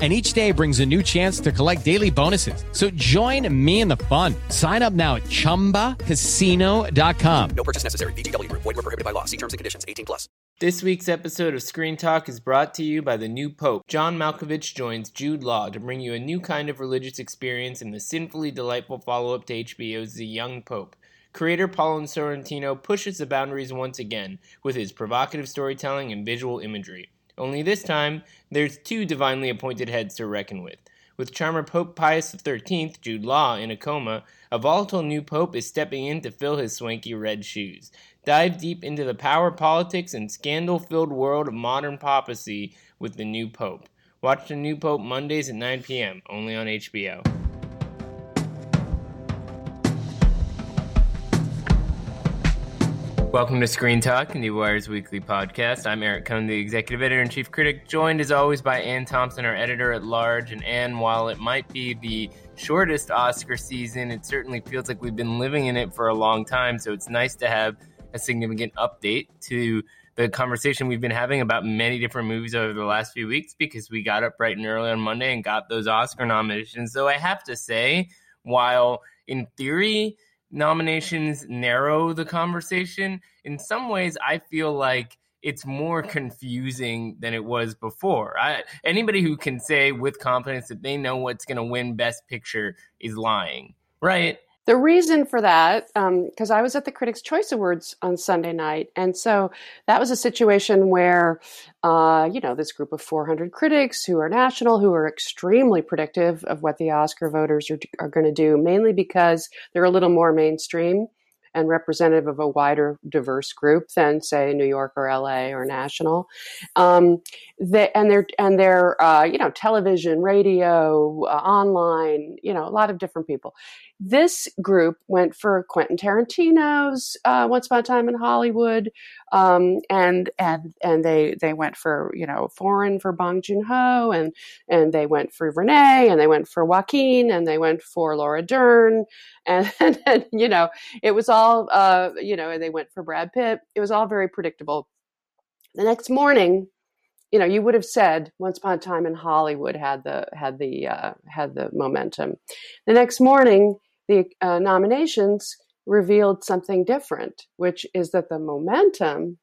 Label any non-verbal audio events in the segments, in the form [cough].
and each day brings a new chance to collect daily bonuses. So join me in the fun. Sign up now at ChumbaCasino.com. No purchase necessary. VGW. Void were prohibited by law. See terms and conditions. 18 plus. This week's episode of Screen Talk is brought to you by the new Pope. John Malkovich joins Jude Law to bring you a new kind of religious experience in the sinfully delightful follow-up to HBO's The Young Pope. Creator Paolo Sorrentino pushes the boundaries once again with his provocative storytelling and visual imagery. Only this time, there's two divinely appointed heads to reckon with. With charmer Pope Pius XIII, Jude Law, in a coma, a volatile new pope is stepping in to fill his swanky red shoes. Dive deep into the power politics and scandal filled world of modern papacy with the new pope. Watch the new pope Mondays at 9 p.m., only on HBO. Welcome to Screen Talk, IndieWire's weekly podcast. I'm Eric Kohn, the executive editor and chief critic, joined as always by Anne Thompson, our editor at large. And Anne, while it might be the shortest Oscar season, it certainly feels like we've been living in it for a long time. So it's nice to have a significant update to the conversation we've been having about many different movies over the last few weeks because we got up bright and early on Monday and got those Oscar nominations. So I have to say, while in theory, nominations narrow the conversation. In some ways, I feel like it's more confusing than it was before. I, anybody who can say with confidence that they know what's going to win Best Picture is lying, right? The reason for that, because um, I was at the Critics' Choice Awards on Sunday night, and so that was a situation where, uh, you know, this group of 400 critics who are national, who are extremely predictive of what the Oscar voters are, are going to do, mainly because they're a little more mainstream and representative of a wider diverse group than say New York or LA or national. Um, they, and they're and they're uh, you know television, radio, uh, online, you know a lot of different people. This group went for Quentin Tarantino's uh, Once Upon a Time in Hollywood, um, and and and they they went for you know foreign for Bong Joon Ho, and and they went for Renee, and they went for Joaquin, and they went for Laura Dern, and, [laughs] and, and you know it was all uh, you know, they went for Brad Pitt. It was all very predictable. The next morning, you know, you would have said Once Upon a Time in Hollywood had the had the uh, had the momentum. The next morning the uh, nominations revealed something different, which is that the momentum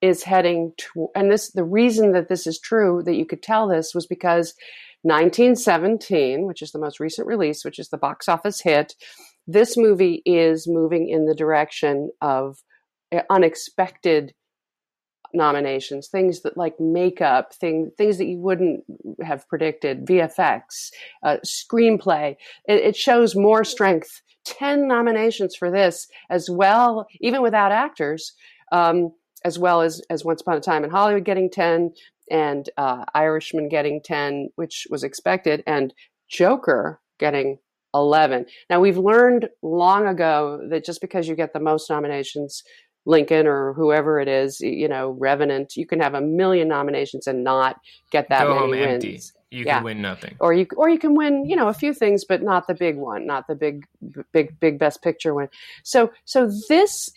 is heading to, and this, the reason that this is true, that you could tell this was because 1917, which is the most recent release, which is the box office hit, this movie is moving in the direction of uh, unexpected nominations, things that like makeup, thing, things that you wouldn't have predicted, VFX, uh, screenplay. It, it, shows more strength. 10 nominations for this as well, even without actors, um, as well as, as Once Upon a Time in Hollywood getting 10 and uh, Irishman getting 10, which was expected, and Joker getting 11. Now, we've learned long ago that just because you get the most nominations Lincoln or whoever it is, you know, Revenant, you can have a million nominations and not get that Go many home wins. empty. You yeah. can win nothing. Or you or you can win, you know, a few things but not the big one, not the big big big best picture win. So so this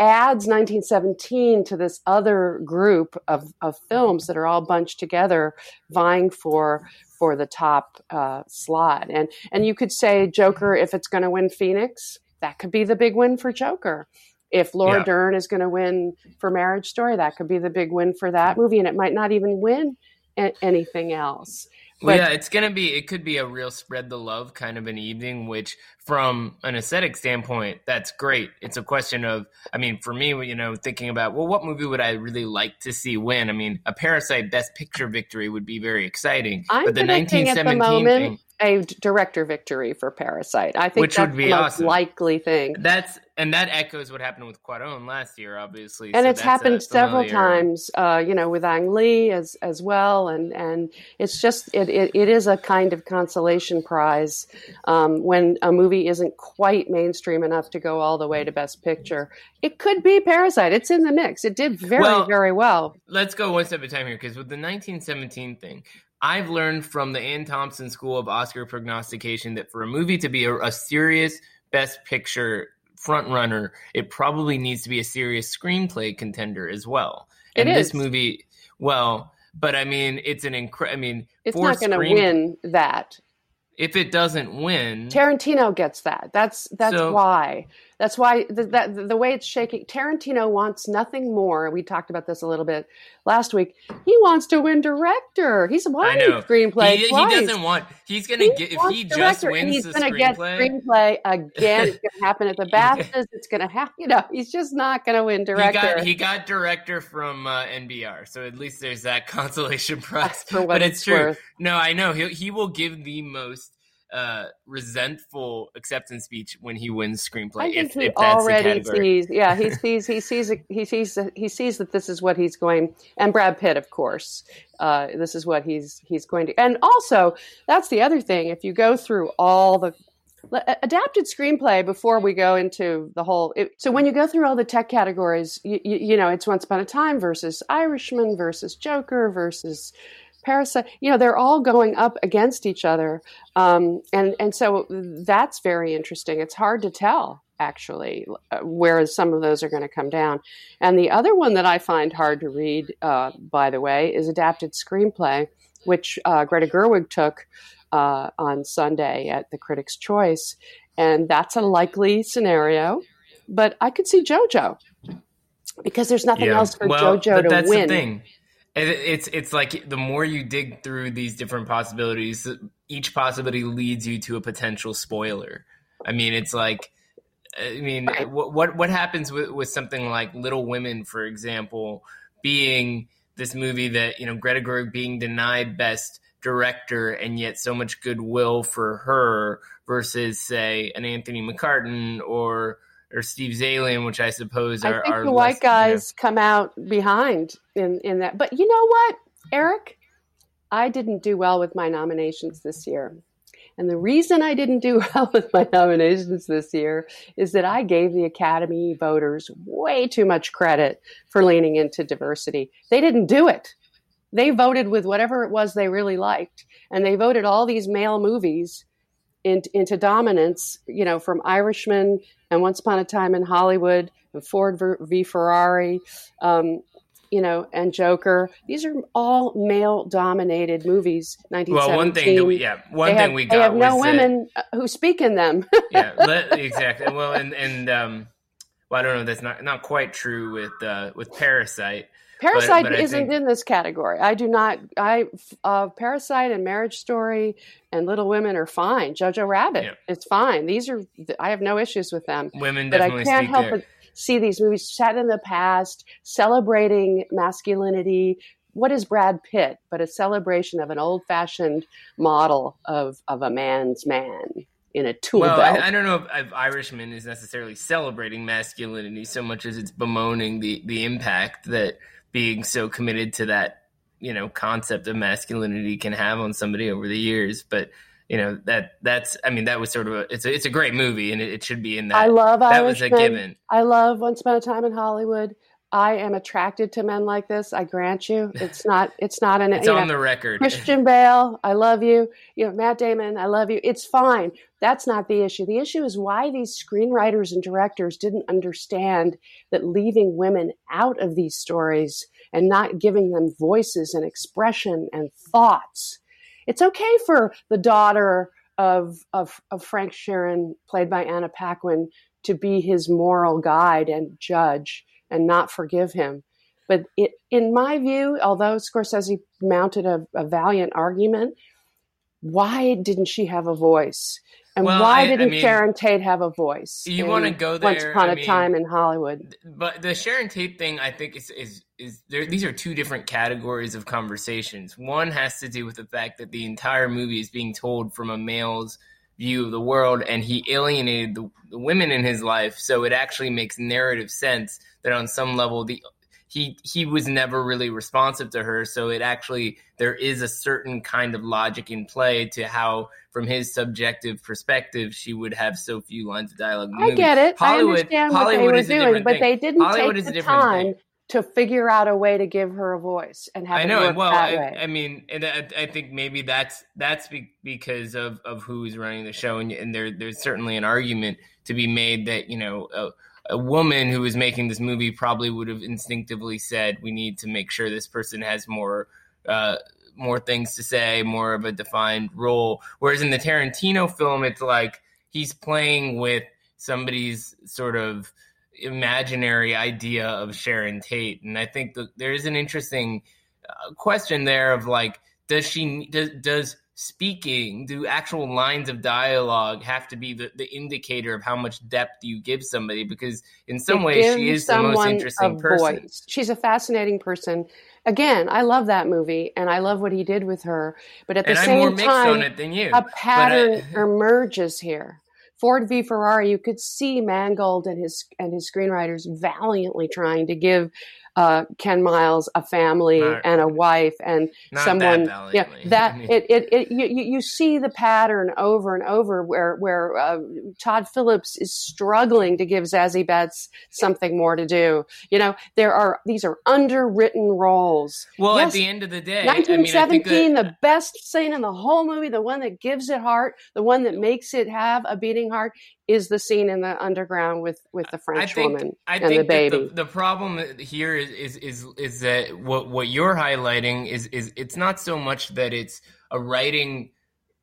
adds 1917 to this other group of of films that are all bunched together vying for for the top uh, slot. And and you could say Joker if it's going to win Phoenix, that could be the big win for Joker if Laura yeah. Dern is going to win for Marriage Story, that could be the big win for that movie, and it might not even win a- anything else. But, well, yeah, it's gonna be. It could be a real spread the love kind of an evening, which, from an aesthetic standpoint, that's great. It's a question of, I mean, for me, you know, thinking about, well, what movie would I really like to see win? I mean, a Parasite Best Picture victory would be very exciting. I'm but the 1917 the moment, thing, a director victory for Parasite. I think which that's would be the most awesome. likely thing. That's and that echoes what happened with Cuarón last year, obviously. And so it's happened several familiar... times, uh, you know, with Ang Lee as as well, and and it's just it, it, it is a kind of consolation prize um, when a movie movie isn't quite mainstream enough to go all the way to Best Picture. It could be Parasite. It's in the mix. It did very, Well, very well. let's go one step at a time here because with the 1917 thing i've learned from the anne thompson school of oscar prognostication that for a movie to be a, a serious best picture front runner it probably needs to be a serious screenplay contender as well It and is. this movie well but i mean it's an incredible i mean It's not going to win that. if it doesn't win Tarantino gets that. That's that's So- why. That's why the, that the way it's shaking. Tarantino wants nothing more. We talked about this a little bit last week. He wants to win director. He's won screenplay he, he doesn't want he's gonna He get if he just director, and wins he's the gonna get screenplay screenplay again. it's going to happen at the [laughs] BAFTAs. It's going to happen. You know, he's just not going to win He director. got he got director from uh, NBR, so at least there's that [laughs] consolation prize. But it's, it's true. No, I know he he will give the most uh, resentful acceptance speech when he wins screenplay. I think if, he if already sees. Yeah, he [laughs] sees. He sees. He sees. He sees that this is what he's going. And Brad Pitt, of course, uh, this is what he's he's going to. And also, that's the other thing. If you go through all the adapted screenplay before we go into the whole. It, so when you go through all the tech categories, you, you, you know, it's Once Upon a Time versus Irishman versus Joker versus. Parasite, you know, they're all going up against each other, um, and and so that's very interesting. It's hard to tell actually, uh, whereas some of those are going to come down. And the other one that I find hard to read, uh, by the way, is adapted screenplay, which uh, Greta Gerwig took uh, on Sunday at the Critics' Choice, and that's a likely scenario. But I could see JoJo because there's nothing Yeah. else for well, JoJo but to that's win. the thing. It, it's it's like the more you dig through these different possibilities, each possibility leads you to a potential spoiler. I mean, it's like, I mean, what what what happens with with something like Little Women, for example, being this movie that you know Greta Gerwig being denied Best Director, and yet so much goodwill for her versus say an Anthony McCarten or or Steve Zaillian, which I suppose are I think are the less, white you know- guys come out behind in in that. But you know what, Eric? I didn't do well with my nominations this year. And the reason I didn't do [laughs] well with my nominations this year is that I gave the Academy voters way too much credit for leaning into diversity. They didn't do it. They voted with whatever it was they really liked. And they voted all these male movies in, into dominance, you know, from Irishman and Once Upon a Time in Hollywood and Ford v Ferrari, um, you know, and Joker. These are all male dominated movies. 1917. Well, one thing that we, yeah, one they thing have, we they got have no was that- women uh, who speak in them. [laughs] yeah, exactly. Well, and and um, well, I don't know. That's not not quite true with uh, with Parasite. Parasite but I isn't think- in this category. I do not. I uh, Parasite and Marriage Story and Little Women are fine. Jojo Rabbit Yeah. is fine. These are. I have no issues with them. Women but I can't help there. but see these movies set in the past, celebrating masculinity. What is Brad Pitt but a celebration of an old-fashioned model of of a man's man in a tool well, belt? I, I don't know if, if Irishman is necessarily celebrating masculinity so much as it's bemoaning the the impact that being so committed to that you know concept of masculinity can have on somebody over the years. But you know that that's I mean that was sort of a it's a, it's a great movie and it, it should be in that. I love that was a given. I love Once Upon a Time in Hollywood. I am attracted to men like this. I grant you. It's not. It's not an. [laughs] It's on know, the record. Christian Bale, I love you. You know, Matt Damon, I love you. It's fine. That's not the issue. The issue is why these screenwriters and directors didn't understand that leaving women out of these stories and not giving them voices and expression and thoughts. It's okay for the daughter of of, of Frank Sheeran, played by Anna Paquin, to be his moral guide and judge and not forgive him. But it, in my view, although Scorsese mounted a, a valiant argument, why didn't she have a voice? And Well, why I- I didn't mean, Sharon Tate have a voice? you wanna go there? Once upon I a mean- time in Hollywood. But the Sharon Tate thing, I think, is is is there, these are two different categories of conversations. One has to do with the fact that the entire movie is being told from a male's view of the world, and he alienated the, the women in his life. So it actually makes narrative sense that on some level, the he he was never really responsive to her. So it actually there is a certain kind of logic in play to how, from his subjective perspective, she would have so few lines of dialogue. I get it. Hollywood, I understand Hollywood what they were doing, but they didn't Hollywood take the time thing. To figure out a way to give her a voice and have. I know. well, I, I, mean, and I, I, think maybe that's that's because of of who's running the show, and, and there there's certainly an argument to be made that you know. Uh, a woman who was making this movie probably would have instinctively said, "We need to make sure this person has more uh, more things to say, more of a defined role." Whereas in the Tarantino film, it's like he's playing with somebody's sort of imaginary idea of Sharon Tate, and I think there is an interesting uh, question there of like, does she does does speaking do actual lines of dialogue have to be the, the indicator of how much depth you give somebody? Because in some ways she is the most interesting person. voice. she's a fascinating person. Again i love that movie and i love what he did with her but at the and same time a pattern I, [laughs] emerges here Ford v. Ferrari, you could see Mangold and his and his screenwriters valiantly trying to give uh, Ken Miles a family not, and a wife and someone. That yeah, [laughs] that it, it, it you, you see the pattern over and over where where uh, Todd Phillips is struggling to give Zazie Beetz something more to do. You know, there are these are underwritten roles. Well, yes, at the end of the day, 1917, I mean, that, the best scene in the whole movie, the one that gives it heart, the one that makes it have a beating heart, is the scene in the underground with with the French I think, woman I and the baby. The, the, problem here is, is is is that what what you're highlighting is is it's not so much that it's a writing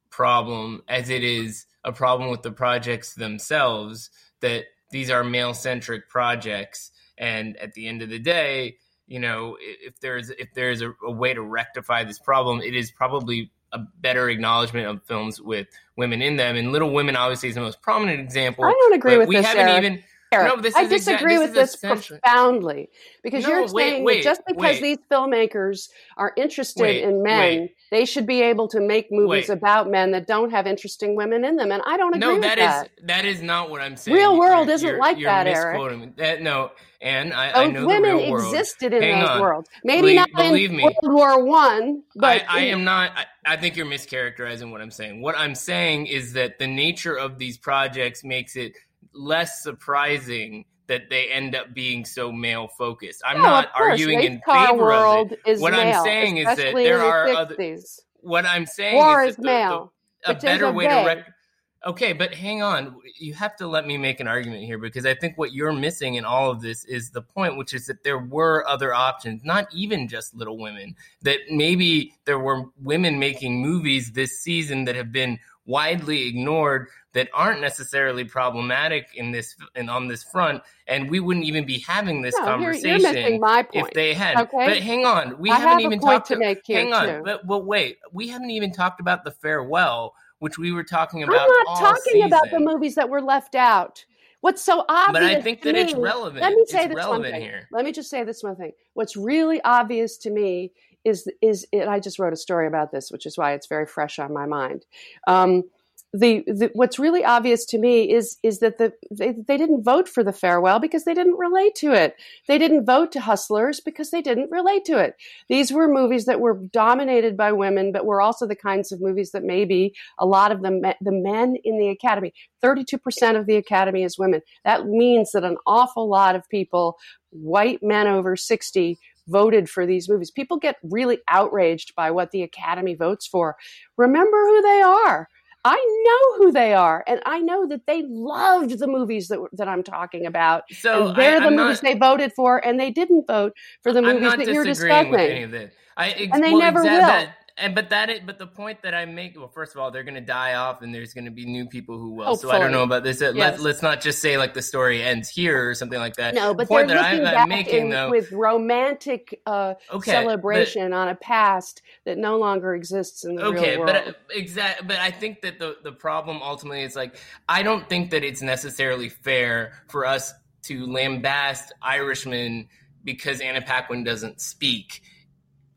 problem as it is a problem with the projects themselves that these are male centric projects and at the end of the day you know if there's if there's a, a way to rectify this problem it is probably a better acknowledgement of films with women in them. And Little Women obviously is the most prominent example. I don't agree with we this. haven't Eric. even. No, this I disagree with this, this profoundly because no, you're wait, saying wait, that just because wait. these filmmakers are interested in men, they should be able to make movies about men that don't have interesting women in them. And I don't agree no, with that. No, that is that is not what I'm saying. Real world you're, isn't you're, like you're that, Eric. That, no, and I, I know women the real world. existed in Hang those on. worlds. Maybe not in me. World War One, but I, I am not. I, I think you're mischaracterizing what I'm saying. What I'm saying is that the nature of these projects makes it less surprising that they end up being so male focused. I'm no, not arguing in favor of it. What male, I'm saying is that there are the other. What I'm saying War is, is male. The, a better way to. Rec- Okay, but hang on. You have to let me make an argument here because I think what you're missing in all of this is the point, which is that there were other options, not even just Little Women. That maybe there were women making movies this season that have been widely ignored that aren't necessarily problematic in this and on this front, and we wouldn't even be having this no, conversation you're, you're my point, if they had. Okay? But hang on, we I haven't have even talked to make here hang on, too. but, but wait, we haven't even talked about the farewell which we were talking about. I'm not talking season. about the movies that were left out. What's so obvious? But I think that me, it's relevant. Let me say it's this one thing. Here. Let me just say this one thing. What's really obvious to me is is I just wrote a story about this, which is why it's very fresh on my mind. Um, the, the, what's really obvious to me is is that the they, they didn't vote for the farewell because they didn't relate to it. They didn't vote to Hustlers because they didn't relate to it. These were movies that were dominated by women, but were also the kinds of movies that maybe a lot of the the men in the Academy, thirty two percent of the Academy is women. That means that an awful lot of people, white men over sixty, voted for these movies. People get really outraged by what the Academy votes for. Remember who they are. I know who they are, and I know that they loved the movies that that I'm talking about. So and they're I, the movies not, they voted for, and they didn't vote for the movies that you're discussing. I, ex- and they well, never exa- will. That, and but that is, but the point that I make, well, first of all, they're going to die off, and there's going to be new people who will. Hopefully. So I don't know about this. Yes. Let's let's not just say like the story ends here or something like that. No, but the point they're that looking I, back making in, though with romantic uh, okay, celebration on a past that no longer exists in the okay, real but world. exact. But I think that the the problem ultimately is like I don't think that it's necessarily fair for us to lambast Irishman because Anna Paquin doesn't speak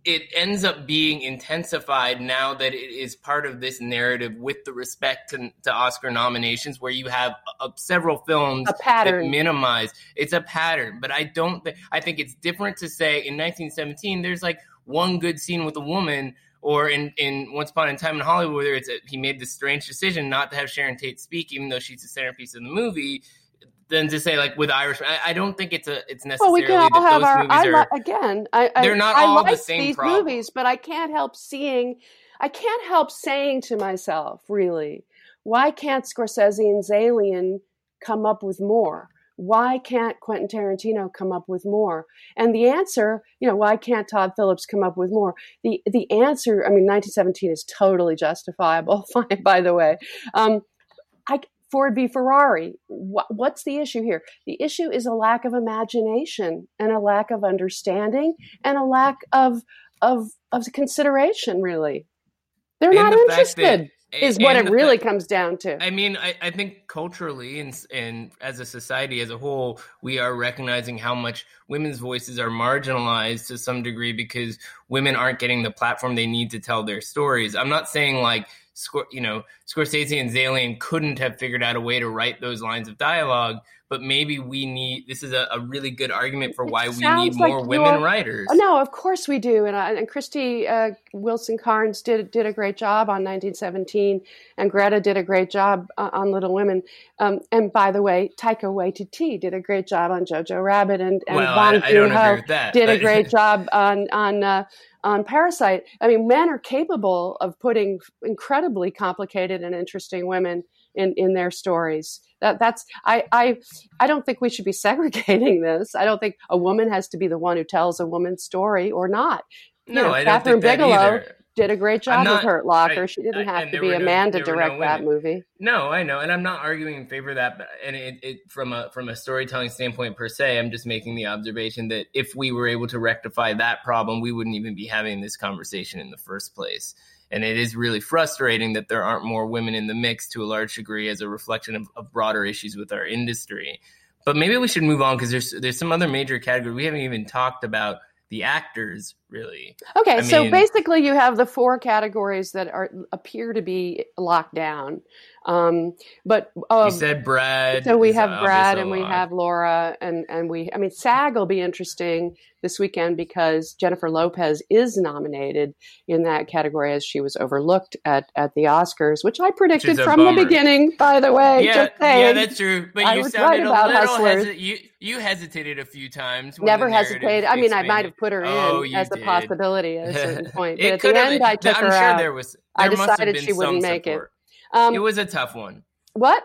it ends up being intensified now that it is part of this narrative with the respect to, to Oscar nominations, where you have uh, several films A pattern. that minimize. It's a pattern, but I don't. Th- I think it's different to say in 1917 there's like one good scene with a woman, or in in Once Upon a Time in Hollywood, where it's a, he made this strange decision not to have Sharon Tate speak, even though she's the centerpiece of the movie. Than to say like with Irish, I, I don't think it's a it's Well, we can all have our. I are. again. I, I, They're not I all the like same these problem. movies, but I can't help seeing. I can't help saying to myself, really, why can't Scorsese and Zaillian come up with more? Why can't Quentin Tarantino come up with more? And the answer, you know, why can't Todd Phillips come up with more? The the answer, I mean, 1917 is totally justifiable. [laughs] Fine, by the way. Um, I Ford v Ferrari. What, what's the issue here? The issue is a lack of imagination and a lack of understanding and a lack of of of consideration. Really, they're And not the interested. that- is what it really fact- comes down to. I mean, I, I think culturally and, and as a society as a whole, we are recognizing how much women's voices are marginalized to some degree because women aren't getting the platform they need to tell their stories. I'm not saying like, you know, Scorsese and Zaillian couldn't have figured out a way to write those lines of dialogue, but maybe we need. This is a, a really good argument for why we need like more women writers. Oh, no, of course we do, and, uh, and Krysty uh, Wilson Cairns did did a great job on 1917, and Greta did a great job uh, on Little Women. Um, and by the way, Taika Waititi did a great job on Jojo Rabbit, and, and well, Bong I, I don't agree with that. did a [laughs] great job on on uh, on Parasite. I mean, men are capable of putting incredibly complicated and interesting women in in their stories. That that's I I I don't think we should be [laughs] segregating this. I don't think a woman has to be the one who tells a woman's story or not. You no, know, I don't Catherine think that Bigelow either. Did a great job not- with Hurt Locker. I- she didn't I- have to be a no- man to were no direct that movie. No, I know, and I'm not arguing in favor of that. But, and it, it from a from a storytelling standpoint per se, I'm just making the observation that if we were able to rectify that problem, we wouldn't even be having this conversation in the first place. And it is really frustrating that there aren't more women in the mix to a large degree as a reflection of, of broader issues with our industry. But maybe we should move on because there's there's some other major category we haven't even talked about the actors really. Okay, I so mean- basically, you have the four categories that are appear to be locked down. Um, but You um, said Brad. so we have Brad and we have Laura and and we. I mean, SAG will be interesting this weekend because Jennifer Lopez is nominated in that category as she was overlooked at at the Oscars, which I predicted a from the beginning. By the way, Yeah, yeah, that's true. But I you was sounded right a about little hesi- you you hesitated a few times. Never hesitated. I mean, I might have put her in Oh, you as a. possibility at a [laughs] certain point, but at the end, I took I'm her sure out. there was. I there must have decided been she wouldn't make it. Um, It was a tough one. what?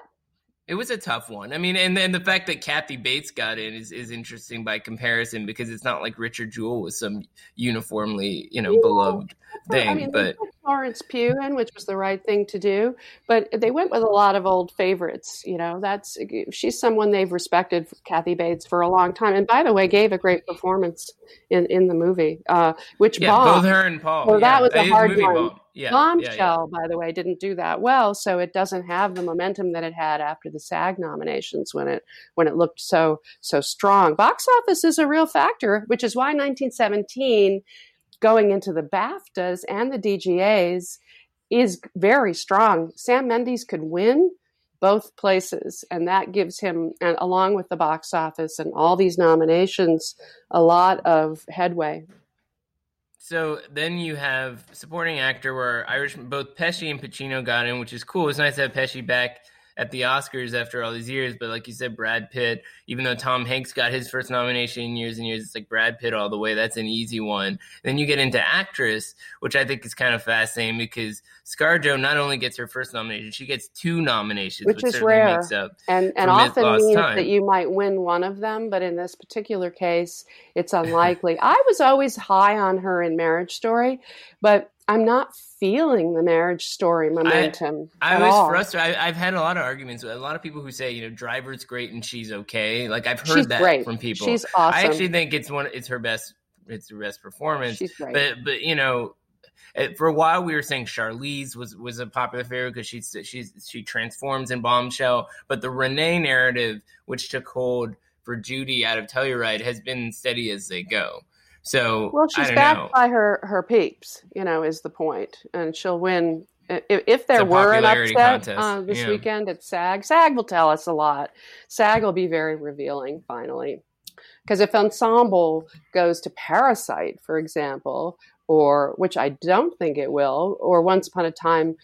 It was a tough one. I mean, and then the fact that Kathy Bates got in is, is interesting by comparison because it's not like Richard Jewell was some uniformly, you know, Yeah. beloved thing. I mean, but Florence Pugh in, which was the right thing to do, but they went with a lot of old favorites. You know, that's she's someone they've respected, Kathy Bates, for a long time. And by the way, gave a great performance in in the movie, uh, which yeah, bombed. both her and Paul. Well, yeah, that was a hard movie one. yeah, Bombshell, yeah. by the way, didn't do that well, so it doesn't have the momentum that it had after the SAG nominations when it when it looked so so strong. Box office is a real factor, which is why 1917 going into the BAFTAs and the DGAs is very strong. Sam Mendes could win both places, and that gives him, and along with the box office and all these nominations, a lot of headway. So then you have supporting actor where Irish both Pesci and Pacino got in, which is cool. It's nice to have Pesci back at the Oscars after all these years. But like you said, Brad Pitt, even though Tom Hanks got his first nomination in years and years, it's like Brad Pitt all the way. That's an easy one. Then you get into actress, which I think is kind of fascinating because ScarJo not only gets her first nomination, she gets two nominations, Which which, is rare. makes up. and and often means time. that you might win one of them but in this particular case it's unlikely i was always high on her in marriage story but i'm not feeling the marriage story momentum I at was all. frustrated. I, I've had a lot of arguments with a lot of people who say, you know, Driver's great and she's okay. Like I've heard She's that great. from people. she's awesome I actually think it's one. It's her best. It's her best performance. she's great But but you know, for a while we were saying Charlize was was a popular favorite because she's she's she transforms in Bombshell. But the Renee narrative, which took hold for Judy out of Telluride, has been steady as they go. So Well, she's backed know. by her her peeps. You know, is the point, and she'll win. If, if there were an upset uh, this yeah. weekend at SAG, SAG will tell us a lot. SAG will be very revealing finally, because if Ensemble goes to Parasite, for example, or which I don't think it will, or Once Upon a Time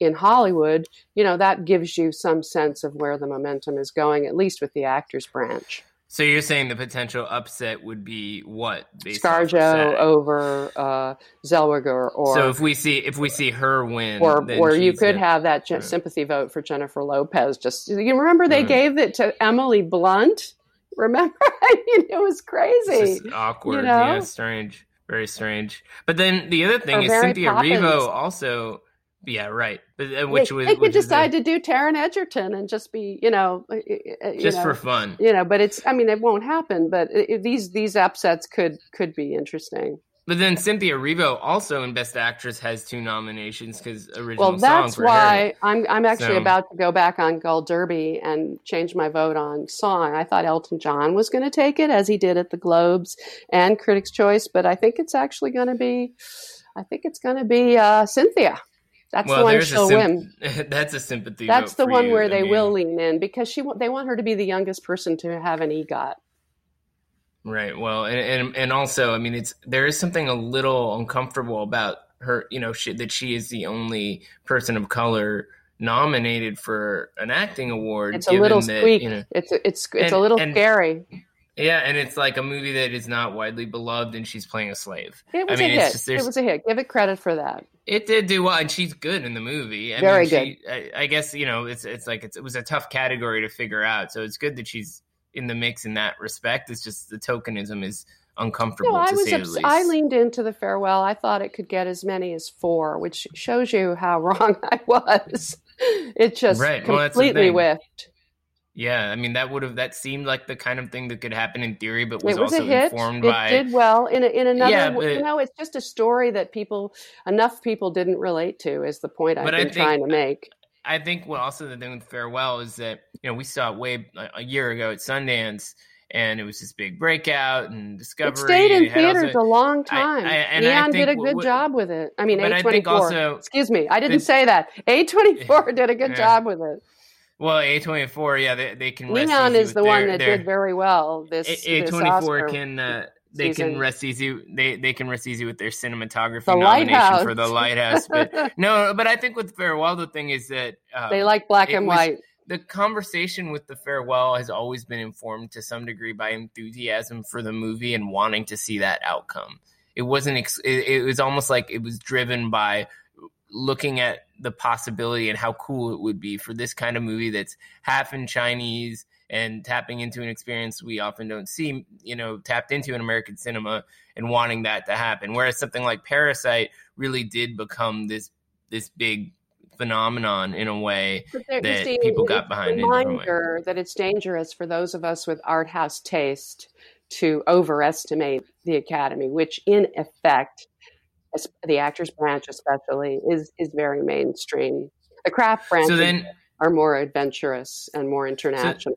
in Hollywood, you know, that gives you some sense of where the momentum is going, at least with the actors branch. So you're saying the potential upset would be what? ScarJo over uh, Zellweger, or so if we see if we see her win, or then or you could have that gen- sympathy vote for Jennifer Lopez. Just you remember they Right. gave it to Emily Blunt. [laughs] Remember, [laughs] I mean, it was crazy. awkward. you know? Yeah, strange. Very strange. But then the other thing Or is Cynthia Poppins. Erivo also. Yeah, right. But uh, which they, was they could decide to do Taron Egerton and just be, you know, uh, uh, you just know, for fun. you know. But it's, I mean, it won't happen. But it, these these upsets could could be interesting. But then Cynthia Erivo also in Best Actress has two nominations because original Well, song that's why I'm I'm actually So- about to go back on Gold Derby and change my vote on song. I thought Elton John was going to take it as he did at the Globes and Critics' Choice, but I think it's actually going to be, I think it's going to be uh, Cynthia. That's well, the one she'll win. [laughs] that's a sympathy. That's the one you. where I they mean, will lean in because she they want her to be the youngest person to have an EGOT. Right. Well, and, and and also, I mean, it's there is something a little uncomfortable about her. You know, she, that she is the only person of color nominated for an acting award. It's a little that, squeak. You know, It's it's it's And- a little and- scary. yeah, and it's like a movie that is not widely beloved, and she's playing a slave. It was I mean, a hit. just it was a hit. Give it credit for that. It did do well, and she's good in the movie. I Very mean, she, I, I guess you know it's it's like it's, it was a tough category to figure out. So it's good that she's in the mix in that respect. It's just the tokenism is uncomfortable No, I to was say the ups- least. I leaned into the farewell. I thought it could get as many as four, which shows you how [laughs] wrong I was. It just Right. Well, completely thing. whiffed. Yeah, I mean that would have that seemed like the kind of thing that could happen in theory, but was, It was also informed It by did well in a, in another. Yeah, w- you know, it's just a story that people enough people didn't relate to. Is the point I've been think- trying to make. I think what also the thing with farewell is that you know we saw it way a year ago at Sundance, and it was this big breakout and discovery. It stayed in it had also- theaters a long time. I- and I Neon did a good what- job with it. I mean, But I A twenty also Excuse me, I didn't say that. A twenty four [laughs] did a good Yeah. job with it. Well, A twenty four, yeah, they, they can. easy is the their- one that their- did very well. This A this twenty four Oscar. can uh, they season. can rest easy. They they can rest easy with their cinematography The nomination Lighthouse. for the lighthouse. But [laughs] no, but I think with farewell, the thing is that um, they like black and was- white. the conversation with the farewell has always been informed to some degree by enthusiasm for the movie and wanting to see that outcome. It wasn't. Ex- it, it was almost like it was driven by looking at the possibility and how cool it would be for this kind of movie that's half in Chinese and tapping into an experience we often don't see, you know, tapped into in American cinema and wanting that to happen. Whereas something like Parasite really did become this this big phenomenon in a way there- that see, people got behind in a different way. reminder that it's dangerous for those of us with art house taste to overestimate the academy, which in effect, the actors branch especially, is is very mainstream. The craft branches So then, are more adventurous and more international.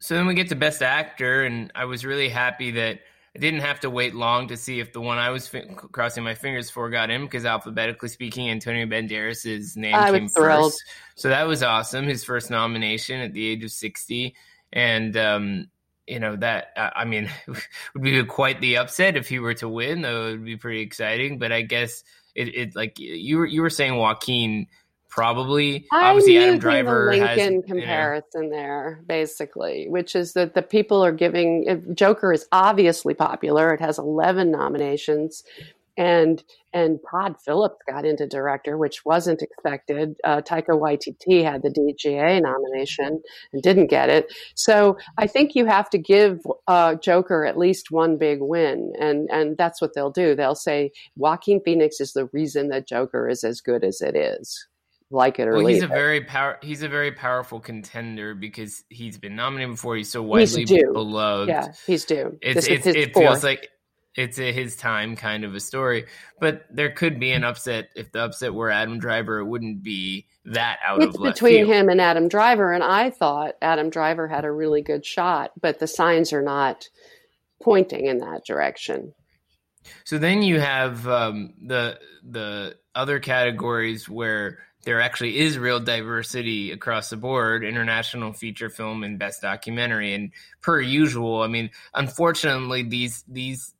so then we get to Best Actor, and I was really happy that I didn't have to wait long to see if the one I was fi- crossing my fingers for got him, because alphabetically speaking, Antonio Banderas' name I came first. So that was awesome. His first nomination at the age of sixty, and um, you know that I I mean [laughs] would be quite the upset if he were to win. Though it would be pretty exciting. But I guess it, it like you were you were saying Joaquin probably I'm obviously Adam Driver the has Lincoln you know, comparison there, basically, which is that the people are giving Joker is obviously popular. It has eleven nominations, and and Todd Phillips got into director, which wasn't expected. Uh, Taika Waititi had the DGA nomination and didn't get it. So I think you have to give uh, Joker at least one big win, and and that's what they'll do. They'll say Joaquin Phoenix is the reason that Joker is as good as it is. Like it or Well, leave he's a it. very power. He's a very powerful contender because he's been nominated before. He's so widely due. beloved. Yeah, he's due. it's, this it's it fourth. feels like it's a his time kind of a story. But there could be an upset if the upset were Adam Driver. It wouldn't be that out it's of left between field. him and Adam Driver, and I thought Adam Driver had a really good shot, but the signs are not pointing in that direction. So then you have um, the the other categories where there actually is real diversity across the board international feature film and best documentary and per usual i mean unfortunately these these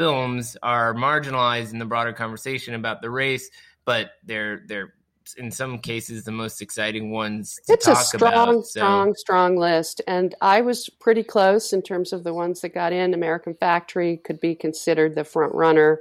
films are marginalized in the broader conversation about the race but they're they're in some cases the most exciting ones it's a strong about, so. strong strong list and i was pretty close in terms of the ones that got in american factory could be considered the front runner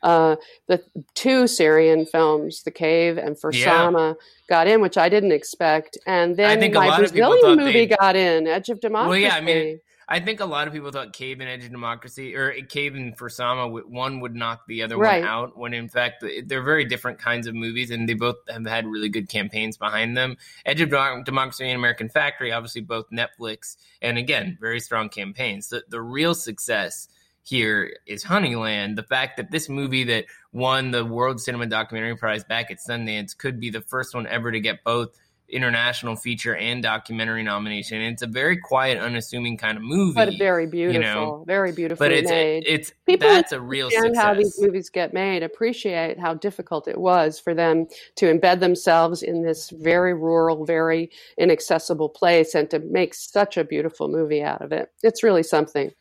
uh, the two Syrian films, The Cave and For Sama, yeah. got in, which I didn't expect. And then my Brazilian movie got in, Edge of Democracy. Well, yeah, I mean, I think a lot of people thought Cave and Edge of Democracy, or uh, Cave and For Sama, one would knock the other right. one out, when in fact they're very different kinds of movies, and they both have had really good campaigns behind them. Edge of Democracy and American Factory, obviously both Netflix, and again, very strong campaigns. The, the real success here is Honeyland. The fact that this movie that won the World Cinema Documentary Prize back at Sundance could be the first one ever to get both international feature and documentary nomination. It's a very quiet, unassuming kind of movie, but very beautiful, you know? very beautifully but it's, made. It's people that's a real success. how these movies get made. Appreciate how difficult it was for them to embed themselves in this very rural, very inaccessible place, and to make such a beautiful movie out of it. It's really something.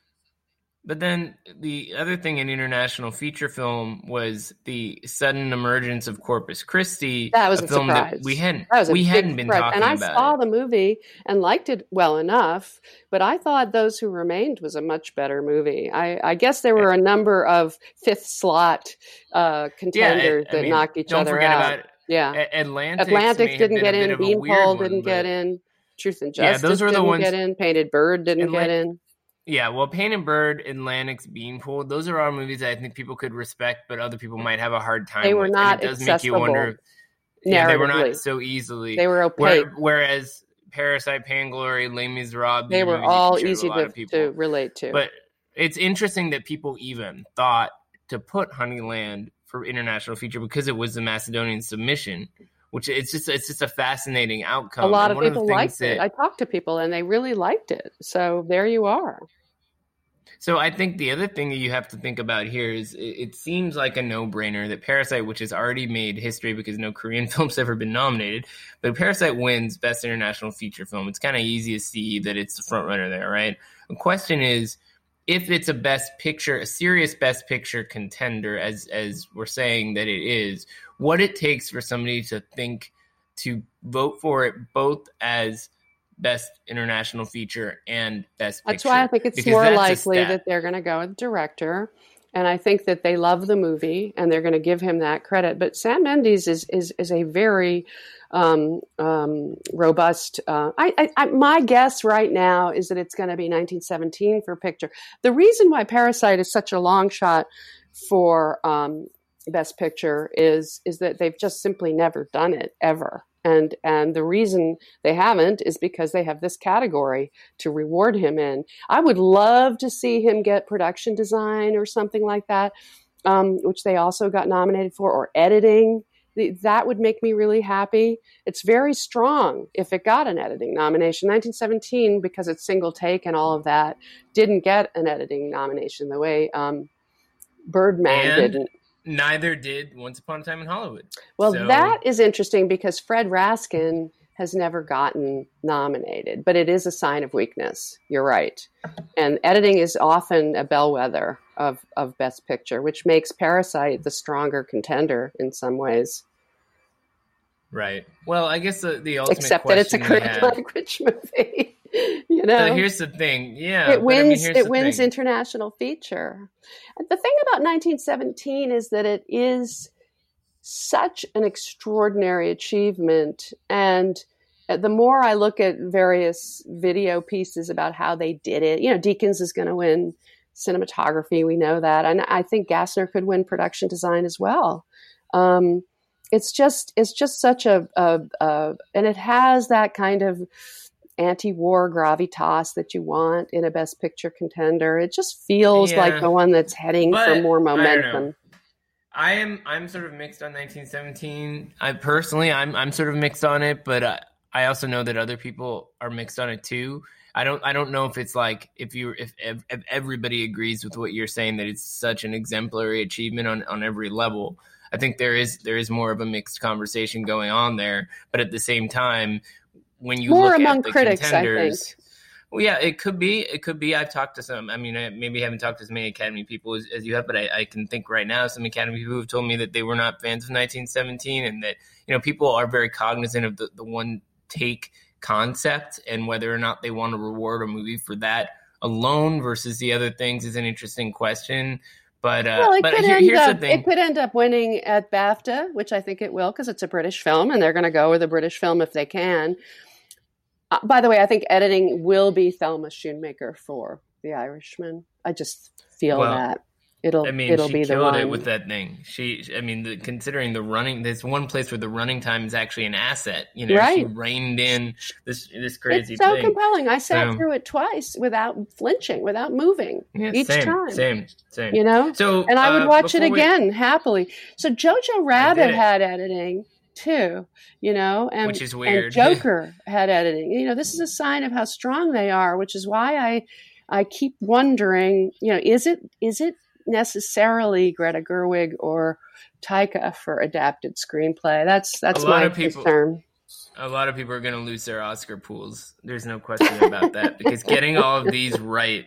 But then the other thing in international feature film was the sudden emergence of Corpus Christi. That was a, a film surprise. that we hadn't that we hadn't been surprise. talking and about. And I saw it. the movie and liked it well enough, but I thought Those Who Remained was a much better movie. I, I guess there were a number of fifth slot uh, contenders yeah, that mean, knocked each other out. yeah, Atlantic. Atlantic didn't get in. Beanpole didn't get in. Truth and Justice yeah, those were the ones, get in. Painted Bird didn't get in. Yeah, well, Painted Bird, Atlantics Beanpole, those are all movies that I think people could respect, but other people might have a hard time. They were with. not and it does make you wonder. Yeah, they were not so easily. They were opaque. whereas Parasite, Pain and Glory, Les Miserables, they were all easy to, to relate to. But it's interesting that people even thought to put Honeyland for international feature because it was the Macedonian submission which it's just it's just a fascinating outcome. A lot of people of liked that, it. I talked to people and they really liked it. So there you are. So I think the other thing that you have to think about here is it, it seems like a no-brainer that Parasite, which has already made history because no Korean [laughs] film's ever been nominated, but Parasite wins Best International Feature Film. It's kind of easy to see that it's the front runner there, right? The question is if it's a best picture, a serious best picture contender, as as we're saying that it is, what it takes for somebody to think to vote for it both as best international feature and best That's why I think it's more likely that they're going to go with director. And I think that they love the movie and they're going to give him that credit. But Sam Mendes is is, is a very um, um, robust. Uh, I, I, I, my guess right now is that it's going to be 1917 for picture. The reason why Parasite is such a long shot for um, Best Picture is is that they've just simply never done it ever and and the reason they haven't is because they have this category to reward him in. I would love to see him get production design or something like that um, which they also got nominated for or editing. That would make me really happy. It's very strong if it got an editing nomination. 1917 because it's single take and all of that didn't get an editing nomination the way um, birdman and- didn't neither did Once Upon a Time in Hollywood. Well, so. that is interesting because Fred Raskin has never gotten nominated, but it is a sign of weakness. You're right. And editing is often a bellwether of, of Best Picture, which makes Parasite the stronger contender in some ways. Right. Well, I guess the, the ultimate except that it's a Korean language movie. [laughs] you know, but here's the thing. Yeah, it wins. I mean, it wins thing. international feature. The thing about 1917 is that it is such an extraordinary achievement, and the more I look at various video pieces about how they did it, you know, Deakins is going to win cinematography. We know that, and I think Gassner could win production design as well. Um, it's just it's just such a, a, a and it has that kind of anti-war gravitas that you want in a best picture contender. It just feels yeah, like the one that's heading for more momentum. I, I, am I'm sort of mixed on 1917. I personally I'm I'm sort of mixed on it, but I, I also know that other people are mixed on it too. I don't I don't know if it's like if you if, if if everybody agrees with what you're saying that it's such an exemplary achievement on on every level. I think there is there is more of a mixed conversation going on there, but at the same time, when you More look among at the critics, I think. well, yeah, it could be. It could be. I've talked to some. I mean, I maybe haven't talked to as many Academy people as, as you have, but I, I can think right now some Academy people who've told me that they were not fans of 1917, and that you know people are very cognizant of the, the one take concept and whether or not they want to reward a movie for that alone versus the other things is an interesting question. But uh, Well, it but could here- end here's up the thing. it could end up winning at BAFTA, which I think it will because it's a British film, and they're going to go with a British film if they can. Uh, by the way, I think editing will be Thelma Schoonmaker for The Irishman. I just feel Well, that it'll I mean, it'll she be the killed one. it with that thing. She, I mean, the, considering the running, there's one place where the running time is actually an asset. You know, she reined in this this crazy it's so thing. compelling. I sat So- through it twice without flinching, without moving. Yeah, each same, time. same, same. You know, So, and I would uh, watch it before we- again happily. So Jojo Rabbit had editing too, you know, and Which is weird. [laughs] Joker had editing. You know, this is a sign of how strong they are, which is why I I keep wondering, you know, is it is it necessarily Greta Gerwig or Taika for adapted screenplay? That's that's my people- concern. a lot of people are going to lose their Oscar pools. There's no question about that because getting all of these right.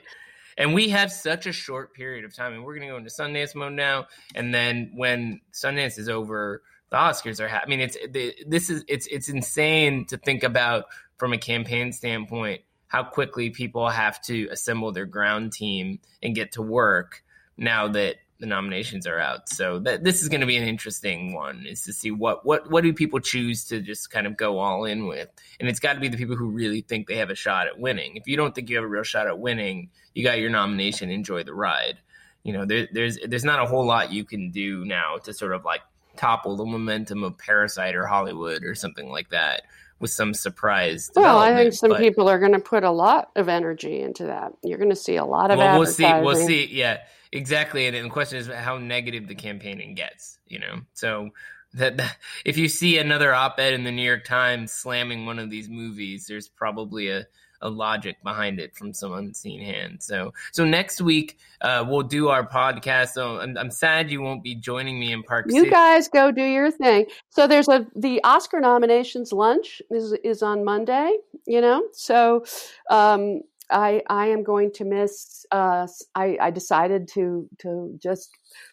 And we have such a short period of time, and we're going to go into Sundance mode now. And then when Sundance is over, the Oscars are. Ha- I mean, it's the, this is it's it's insane to think about from a campaign standpoint how quickly people have to assemble their ground team and get to work now that the nominations are out. So that this is going to be an interesting one is to see what what what do people choose to just kind of go all in with. And it's got to be the people who really think they have a shot at winning. If you don't think you have a real shot at winning, you got your nomination, enjoy the ride. You know, there, there's there's not a whole lot you can do now to sort of like topple the momentum of Parasite or Hollywood or something like that with some surprise. Well, I think some But- people are going to put a lot of energy into that. You're going to see a lot of well, we'll see. We'll see. Yeah, exactly. And the question is how negative the campaigning gets. You know, so that, that- if you see another op-ed in the New York Times slamming one of these movies, there's probably a a logic behind it from some unseen hand. So, so next week uh, we'll do our podcast. So I'm, I'm sad you won't be joining me in Park City. You City. guys go do your thing. So there's a the Oscar nominations lunch is is on Monday. You know, so um, I I am going to miss. Uh, I I decided to to just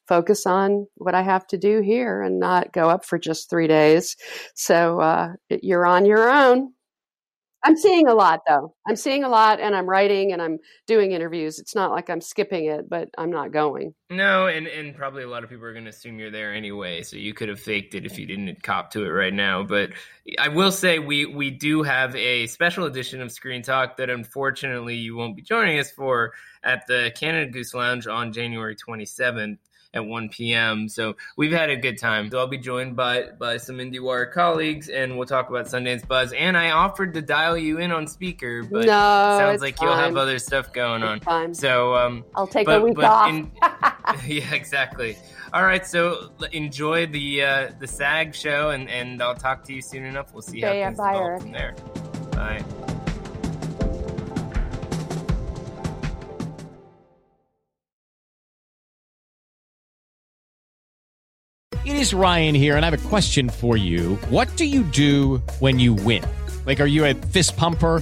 focus on what I have to do here and not go up for just three days. So uh, you're on your own. I'm seeing a lot though. I'm seeing a lot, and I'm writing and I'm doing interviews. It's not like I'm skipping it, but I'm not going. No, and, and probably a lot of people are going to assume you're there anyway, so you could have faked it if you didn't cop to it right now. But I will say we we do have a special edition of Screen Talk that unfortunately you won't be joining us for at the Canada Goose Lounge on January 27th at 1 p.m. So we've had a good time. So I'll be joined by by some IndieWire colleagues, and we'll talk about Sundance Buzz. And I offered to dial you in on speaker, no, sounds it's like you'll have other stuff going on. It's fine. So um, I'll take but- a week off. in- [laughs] [laughs] yeah, exactly. All right, so enjoy the uh, the SAG show, and, and I'll talk to you soon enough. We'll see Okay, how things bye, develop Eric. from there. Bye. It is Ryan here, and I have a question for you. What do you do when you win? Like, are you a fist pumper?